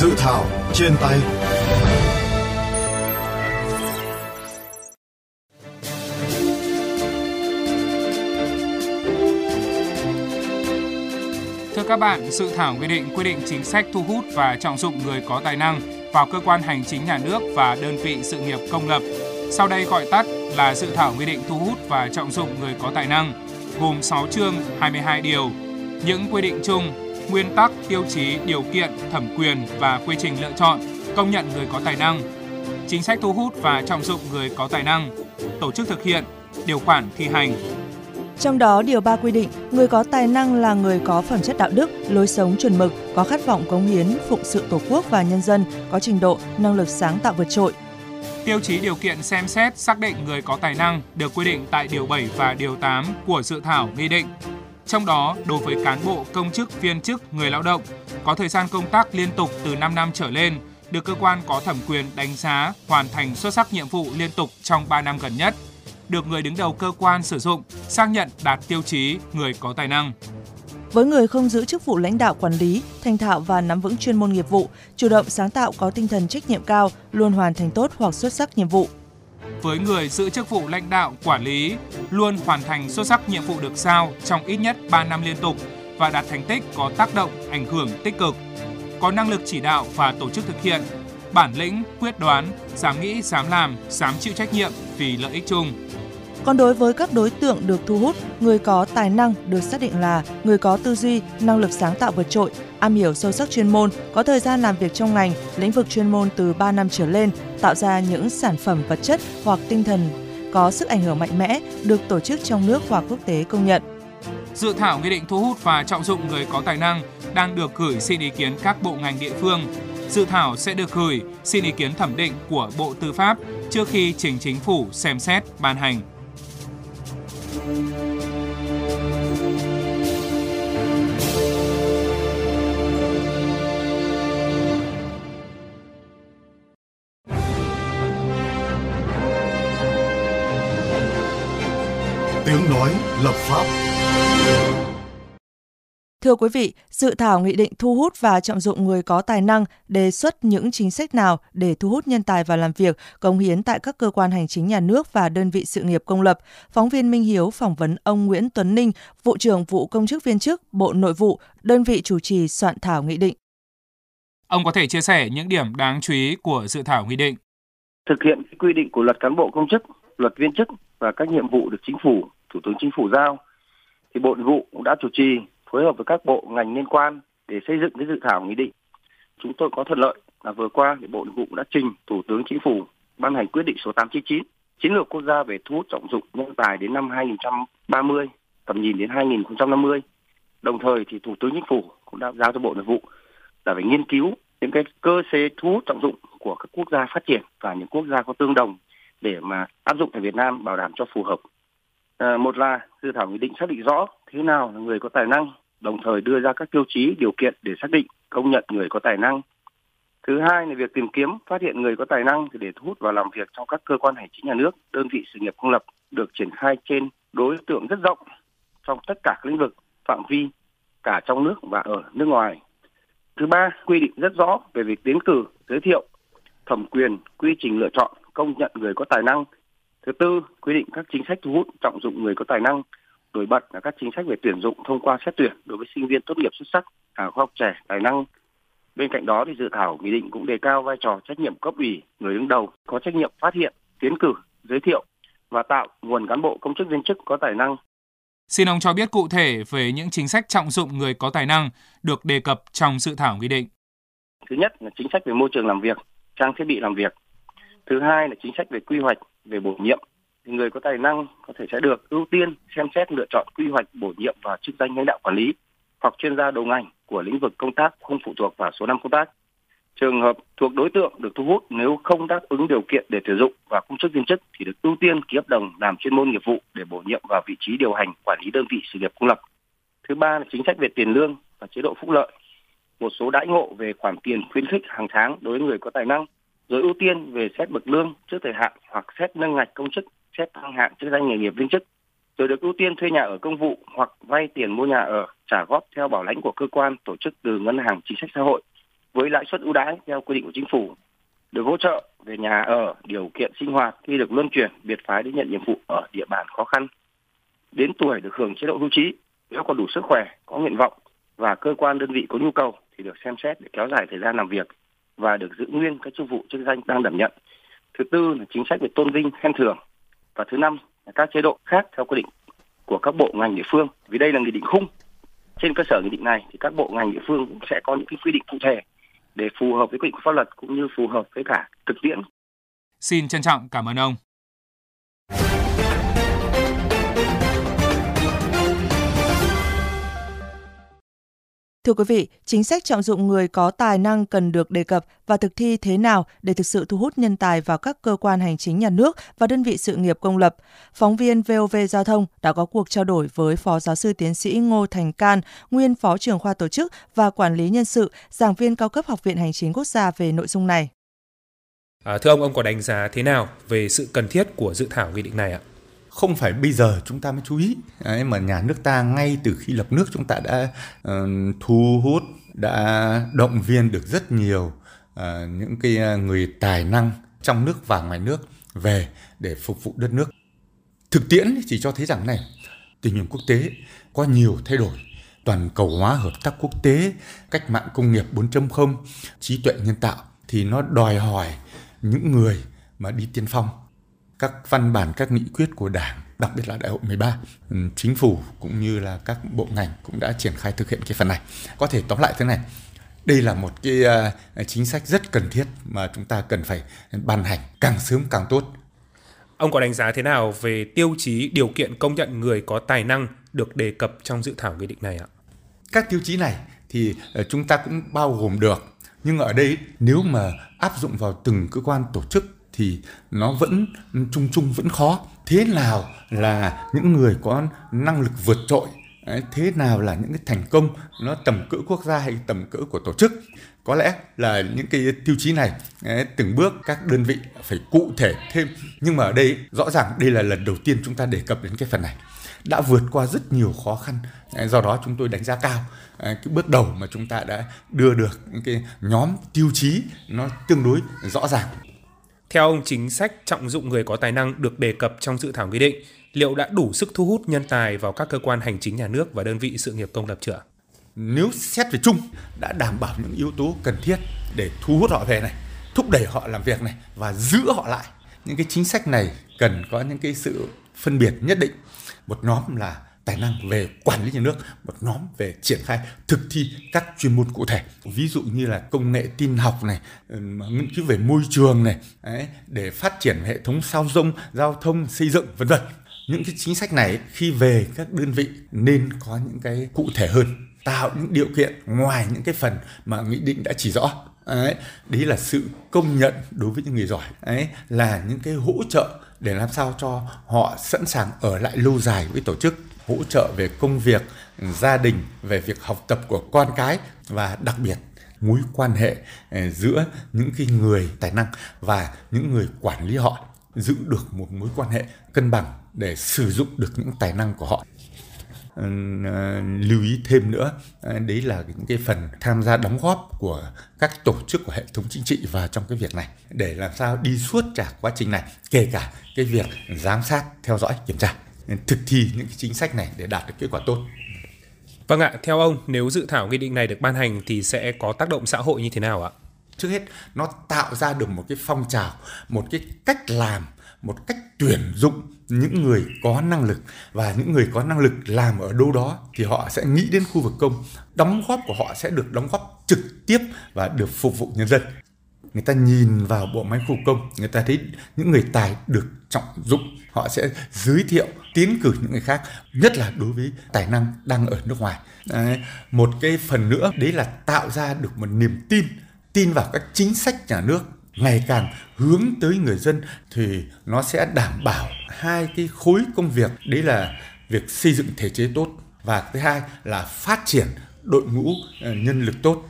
Dự thảo trên tay Thưa các bạn, dự thảo quy định quy định chính sách thu hút và trọng dụng người có tài năng vào cơ quan hành chính nhà nước và đơn vị sự nghiệp công lập. Sau đây gọi tắt là dự thảo quy định thu hút và trọng dụng người có tài năng, gồm 6 chương, 22 điều. Những quy định chung, nguyên tắc, tiêu chí, điều kiện, thẩm quyền và quy trình lựa chọn, công nhận người có tài năng, chính sách thu hút và trọng dụng người có tài năng, tổ chức thực hiện, điều khoản thi hành, trong đó, điều 3 quy định, người có tài năng là người có phẩm chất đạo đức, lối sống chuẩn mực, có khát vọng cống hiến, phụng sự Tổ quốc và nhân dân, có trình độ, năng lực sáng tạo vượt trội. Tiêu chí điều kiện xem xét xác định người có tài năng được quy định tại điều 7 và điều 8 của dự thảo nghị định. Trong đó, đối với cán bộ, công chức, viên chức, người lao động có thời gian công tác liên tục từ 5 năm trở lên, được cơ quan có thẩm quyền đánh giá hoàn thành xuất sắc nhiệm vụ liên tục trong 3 năm gần nhất – được người đứng đầu cơ quan sử dụng xác nhận đạt tiêu chí người có tài năng. Với người không giữ chức vụ lãnh đạo quản lý, thành thạo và nắm vững chuyên môn nghiệp vụ, chủ động sáng tạo có tinh thần trách nhiệm cao, luôn hoàn thành tốt hoặc xuất sắc nhiệm vụ. Với người giữ chức vụ lãnh đạo quản lý, luôn hoàn thành xuất sắc nhiệm vụ được giao trong ít nhất 3 năm liên tục và đạt thành tích có tác động, ảnh hưởng tích cực. Có năng lực chỉ đạo và tổ chức thực hiện, bản lĩnh, quyết đoán, dám nghĩ, dám làm, dám chịu trách nhiệm vì lợi ích chung còn đối với các đối tượng được thu hút, người có tài năng được xác định là người có tư duy, năng lực sáng tạo vượt trội, am hiểu sâu sắc chuyên môn, có thời gian làm việc trong ngành, lĩnh vực chuyên môn từ 3 năm trở lên, tạo ra những sản phẩm vật chất hoặc tinh thần có sức ảnh hưởng mạnh mẽ, được tổ chức trong nước hoặc quốc tế công nhận. Dự thảo nghị định thu hút và trọng dụng người có tài năng đang được gửi xin ý kiến các bộ ngành địa phương. Dự thảo sẽ được gửi xin ý kiến thẩm định của Bộ Tư pháp trước khi trình chính phủ xem xét ban hành. Tiếng nói lập pháp. Thưa quý vị, dự thảo nghị định thu hút và trọng dụng người có tài năng đề xuất những chính sách nào để thu hút nhân tài vào làm việc, cống hiến tại các cơ quan hành chính nhà nước và đơn vị sự nghiệp công lập. Phóng viên Minh Hiếu phỏng vấn ông Nguyễn Tuấn Ninh, vụ trưởng vụ công chức viên chức, Bộ Nội vụ, đơn vị chủ trì soạn thảo nghị định. Ông có thể chia sẻ những điểm đáng chú ý của dự thảo nghị định. Thực hiện quy định của luật cán bộ công chức, luật viên chức và các nhiệm vụ được chính phủ, thủ tướng chính phủ giao, thì Bộ Nội vụ cũng đã chủ trì phối hợp với các bộ ngành liên quan để xây dựng cái dự thảo nghị định. Chúng tôi có thuận lợi là vừa qua thì Bộ Nội vụ đã trình Thủ tướng Chính phủ ban hành quyết định số 899 chiến lược quốc gia về thu hút trọng dụng nhân tài đến năm 2030, tầm nhìn đến 2050. Đồng thời thì Thủ tướng Chính phủ cũng đã giao cho Bộ Nội vụ là phải nghiên cứu những cái cơ chế thu hút trọng dụng của các quốc gia phát triển và những quốc gia có tương đồng để mà áp dụng tại Việt Nam bảo đảm cho phù hợp. À, một là dự thảo nghị định xác định rõ thế nào là người có tài năng, đồng thời đưa ra các tiêu chí điều kiện để xác định công nhận người có tài năng. Thứ hai là việc tìm kiếm phát hiện người có tài năng thì để thu hút vào làm việc trong các cơ quan hành chính nhà nước, đơn vị sự nghiệp công lập được triển khai trên đối tượng rất rộng trong tất cả các lĩnh vực phạm vi cả trong nước và ở nước ngoài. Thứ ba, quy định rất rõ về việc tiến cử, giới thiệu, thẩm quyền, quy trình lựa chọn, công nhận người có tài năng. Thứ tư, quy định các chính sách thu hút trọng dụng người có tài năng nổi bật là các chính sách về tuyển dụng thông qua xét tuyển đối với sinh viên tốt nghiệp xuất sắc, nhà khoa học trẻ, tài năng. Bên cạnh đó thì dự thảo nghị định cũng đề cao vai trò trách nhiệm cấp ủy, người đứng đầu có trách nhiệm phát hiện, tiến cử, giới thiệu và tạo nguồn cán bộ công chức viên chức có tài năng. Xin ông cho biết cụ thể về những chính sách trọng dụng người có tài năng được đề cập trong dự thảo nghị định. Thứ nhất là chính sách về môi trường làm việc, trang thiết bị làm việc. Thứ hai là chính sách về quy hoạch, về bổ nhiệm, thì người có tài năng có thể sẽ được ưu tiên xem xét lựa chọn quy hoạch bổ nhiệm vào chức danh lãnh đạo quản lý hoặc chuyên gia đầu ngành của lĩnh vực công tác không phụ thuộc vào số năm công tác. Trường hợp thuộc đối tượng được thu hút nếu không đáp ứng điều kiện để tuyển dụng và công chức viên chức thì được ưu tiên ký hợp đồng làm chuyên môn nghiệp vụ để bổ nhiệm vào vị trí điều hành quản lý đơn vị sự nghiệp công lập. Thứ ba là chính sách về tiền lương và chế độ phúc lợi. Một số đãi ngộ về khoản tiền khuyến khích hàng tháng đối với người có tài năng, rồi ưu tiên về xét bậc lương trước thời hạn hoặc xét nâng ngạch công chức xét thăng hạng chức danh nghề nghiệp viên chức rồi được ưu tiên thuê nhà ở công vụ hoặc vay tiền mua nhà ở trả góp theo bảo lãnh của cơ quan tổ chức từ ngân hàng chính sách xã hội với lãi suất ưu đãi theo quy định của chính phủ, được hỗ trợ về nhà ở, điều kiện sinh hoạt khi được luân chuyển biệt phái đến nhận nhiệm vụ ở địa bàn khó khăn. Đến tuổi được hưởng chế độ hưu trí nếu còn đủ sức khỏe, có nguyện vọng và cơ quan đơn vị có nhu cầu thì được xem xét để kéo dài thời gian làm việc và được giữ nguyên các chức vụ chức danh đang đảm nhận. Thứ tư là chính sách về tôn vinh khen thưởng và thứ năm là các chế độ khác theo quy định của các bộ ngành địa phương. Vì đây là nghị định khung. Trên cơ sở nghị định này thì các bộ ngành địa phương cũng sẽ có những cái quy định cụ thể để phù hợp với quy định của pháp luật cũng như phù hợp với cả thực tiễn. Xin trân trọng cảm ơn ông. Thưa quý vị, chính sách trọng dụng người có tài năng cần được đề cập và thực thi thế nào để thực sự thu hút nhân tài vào các cơ quan hành chính nhà nước và đơn vị sự nghiệp công lập. Phóng viên VOV Giao thông đã có cuộc trao đổi với Phó Giáo sư Tiến sĩ Ngô Thành Can, nguyên Phó trưởng khoa tổ chức và quản lý nhân sự, giảng viên cao cấp Học viện Hành chính Quốc gia về nội dung này. À, thưa ông, ông có đánh giá thế nào về sự cần thiết của dự thảo nghị định này ạ? Không phải bây giờ chúng ta mới chú ý. Đấy, mà nhà nước ta ngay từ khi lập nước chúng ta đã uh, thu hút đã động viên được rất nhiều uh, những cái ờ, người tài năng trong nước và ngoài nước về để phục vụ đất nước. Thực tiễn chỉ cho thấy rằng này tình hình quốc tế có nhiều thay đổi. Toàn cầu hóa hợp tác quốc tế cách mạng công nghiệp 4.0 trí tuệ nhân tạo thì nó đòi hỏi những người mà đi tiên phong các văn bản các nghị quyết của Đảng, đặc biệt là Đại hội 13, ừ, chính phủ cũng như là các bộ ngành cũng đã triển khai thực hiện cái phần này. Có thể tóm lại thế này, đây là một cái à, chính sách rất cần thiết mà chúng ta cần phải ban hành càng sớm càng tốt. Ông có đánh giá thế nào về tiêu chí điều kiện công nhận người có tài năng được đề cập trong dự thảo nghị định này ạ? Các tiêu chí này thì ờ, chúng ta cũng bao gồm được nhưng ở đây nếu mà áp dụng vào từng cơ quan tổ chức thì nó vẫn chung chung, vẫn khó. Thế nào là những người có năng lực vượt trội? Thế nào là những cái thành công? Nó tầm cỡ quốc gia hay tầm cỡ của tổ chức? Có lẽ là những cái tiêu chí này từng bước các đơn vị phải cụ thể thêm. Nhưng mà ở đây, rõ ràng đây là lần đầu tiên chúng ta đề cập đến cái phần này. Đã vượt qua rất nhiều khó khăn. Do đó chúng tôi đánh giá cao. Cái bước đầu mà chúng ta đã đưa được những cái nhóm tiêu chí nó tương đối rõ ràng theo ông, chính sách trọng dụng người có tài năng được đề cập trong dự thảo nghị định liệu đã đủ sức thu hút nhân tài vào các cơ quan hành chính nhà nước và đơn vị sự nghiệp công lập chưa? Nếu xét về chung đã đảm bảo những yếu tố cần thiết để thu hút họ về này, thúc đẩy họ làm việc này và giữ họ lại. Những cái chính sách này cần có những cái sự phân biệt nhất định. Một nhóm là tài năng về quản lý nhà nước, một nhóm về triển khai thực thi các chuyên môn cụ thể. Ví dụ như là công nghệ tin học này, nghiên cứu về môi trường này, đấy, để phát triển hệ thống sao rông, giao thông, xây dựng vân vân. Những cái chính sách này khi về các đơn vị nên có những cái cụ thể hơn, tạo những điều kiện ngoài những cái phần mà nghị định đã chỉ rõ. Đấy, đấy là sự công nhận đối với những người giỏi đấy là những cái hỗ trợ để làm sao cho họ sẵn sàng ở lại lâu dài với tổ chức hỗ trợ về công việc, gia đình, về việc học tập của con cái và đặc biệt mối quan hệ ờ, giữa những cái người tài năng và những người quản lý họ giữ được một mối quan hệ cân bằng để sử dụng được những tài năng của họ. Ờ, ờ, lưu ý thêm nữa đấy là những cái phần tham gia đóng góp của các tổ chức của hệ thống chính trị vào trong cái việc này để làm sao đi suốt cả quá trình này kể cả cái việc giám sát theo dõi kiểm tra thực thi những cái chính sách này để đạt được kết quả tốt. Vâng ạ, theo ông, nếu dự thảo nghị định này được ban hành thì sẽ có tác động xã hội như thế nào ạ? Trước hết, nó tạo ra được một cái phong trào, một cái cách làm, một cách tuyển dụng những người có năng lực và những người có năng lực làm ở đâu đó thì họ sẽ nghĩ đến khu vực công đóng góp của họ sẽ được đóng góp trực tiếp và được phục vụ nhân dân người ta nhìn vào bộ máy khu công, người ta thấy những người tài được trọng dụng, họ sẽ giới thiệu, tiến cử những người khác, nhất là đối với tài năng đang ở nước ngoài đấy. một cái phần nữa, đấy là tạo ra được một niềm tin tin vào các chính sách nhà nước ngày càng hướng tới người dân thì nó sẽ đảm bảo hai cái khối công việc, đấy là việc xây dựng thể chế tốt và thứ hai là phát triển đội ngũ ờ, nhân lực tốt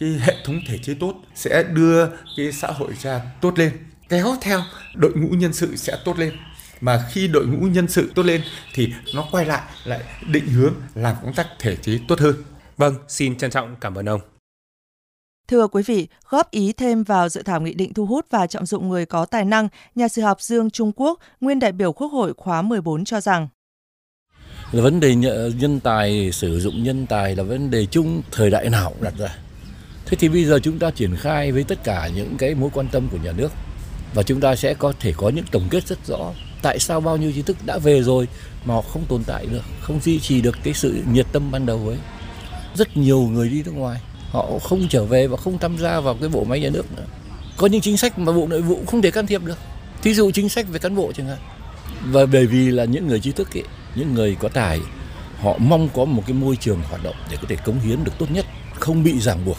cái hệ thống thể chế tốt sẽ đưa cái xã hội ra tốt lên kéo theo đội ngũ nhân sự sẽ tốt lên mà khi đội ngũ nhân sự tốt lên thì nó quay lại lại định hướng làm công tác thể chế tốt hơn. Vâng, xin trân trọng cảm ơn ông. Thưa quý vị, góp ý thêm vào dự thảo nghị định thu hút và trọng dụng người có tài năng, nhà sử học Dương Trung Quốc, nguyên đại biểu Quốc hội khóa 14 cho rằng là vấn đề nhân tài sử dụng nhân tài là vấn đề chung thời đại nào cũng đặt ra thế thì bây giờ chúng ta triển khai với tất cả những cái mối quan tâm của nhà nước và chúng ta sẽ có thể có những tổng kết rất rõ tại sao bao nhiêu trí thức đã về rồi mà họ không tồn tại được không duy trì được cái sự nhiệt tâm ban đầu ấy. Rất nhiều người đi nước ngoài họ không trở về và không tham gia vào cái bộ máy nhà nước nữa. Có những chính sách mà bộ nội vụ không thể can thiệp được. Thí dụ chính sách về cán bộ chẳng hạn. Và bởi vì là những người trí thức ấy, những người có tài họ mong có một cái môi trường hoạt động để có thể cống hiến được tốt nhất không bị ràng buộc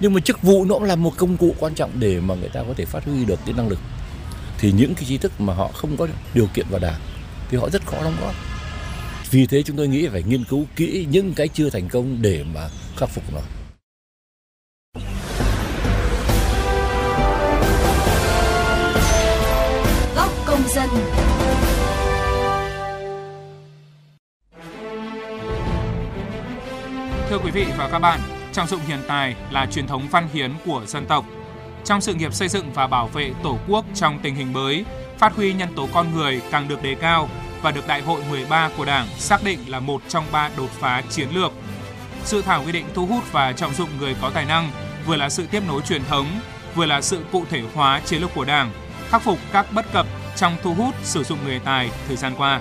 nhưng mà chức vụ nó cũng là một công cụ quan trọng để mà người ta có thể phát huy được cái năng lực. Thì những cái trí thức mà họ không có điều kiện vào đảng thì họ rất khó đóng góp. Vì thế chúng tôi nghĩ phải nghiên cứu kỹ những cái chưa thành công để mà khắc phục nó. Góc công dân. Thưa quý vị và các bạn, trọng dụng hiện tài là truyền thống văn hiến của dân tộc. Trong sự nghiệp xây dựng và bảo vệ Tổ quốc trong tình hình mới, phát huy nhân tố con người càng được đề cao và được Đại hội 13 của Đảng xác định là một trong ba đột phá chiến lược. Dự thảo quy định thu hút và trọng dụng người có tài năng vừa là sự tiếp nối truyền thống, vừa là sự cụ thể hóa chiến lược của Đảng, khắc phục các bất cập trong thu hút sử dụng người tài thời gian qua.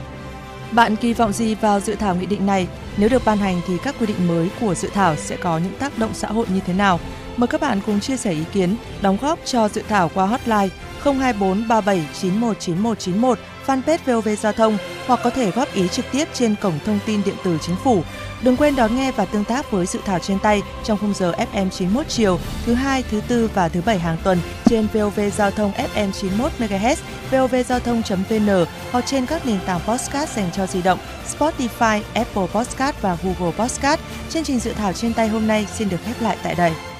Bạn kỳ vọng gì vào dự thảo nghị định này? Nếu được ban hành thì các quy định mới của dự thảo sẽ có những tác động xã hội như thế nào? Mời các bạn cùng chia sẻ ý kiến, đóng góp cho dự thảo qua hotline 024 37 91 9191 fanpage VOV Giao thông hoặc có thể góp ý trực tiếp trên cổng thông tin điện tử chính phủ. Đừng quên đón nghe và tương tác với dự thảo trên tay trong khung giờ FM 91 chiều thứ hai, thứ tư và thứ bảy hàng tuần trên VOV Giao thông FM 91 MHz, vovgiao thông.vn hoặc trên các nền tảng podcast dành cho di động Spotify, Apple Podcast và Google Podcast. Chương trình dự thảo trên tay hôm nay xin được khép lại tại đây.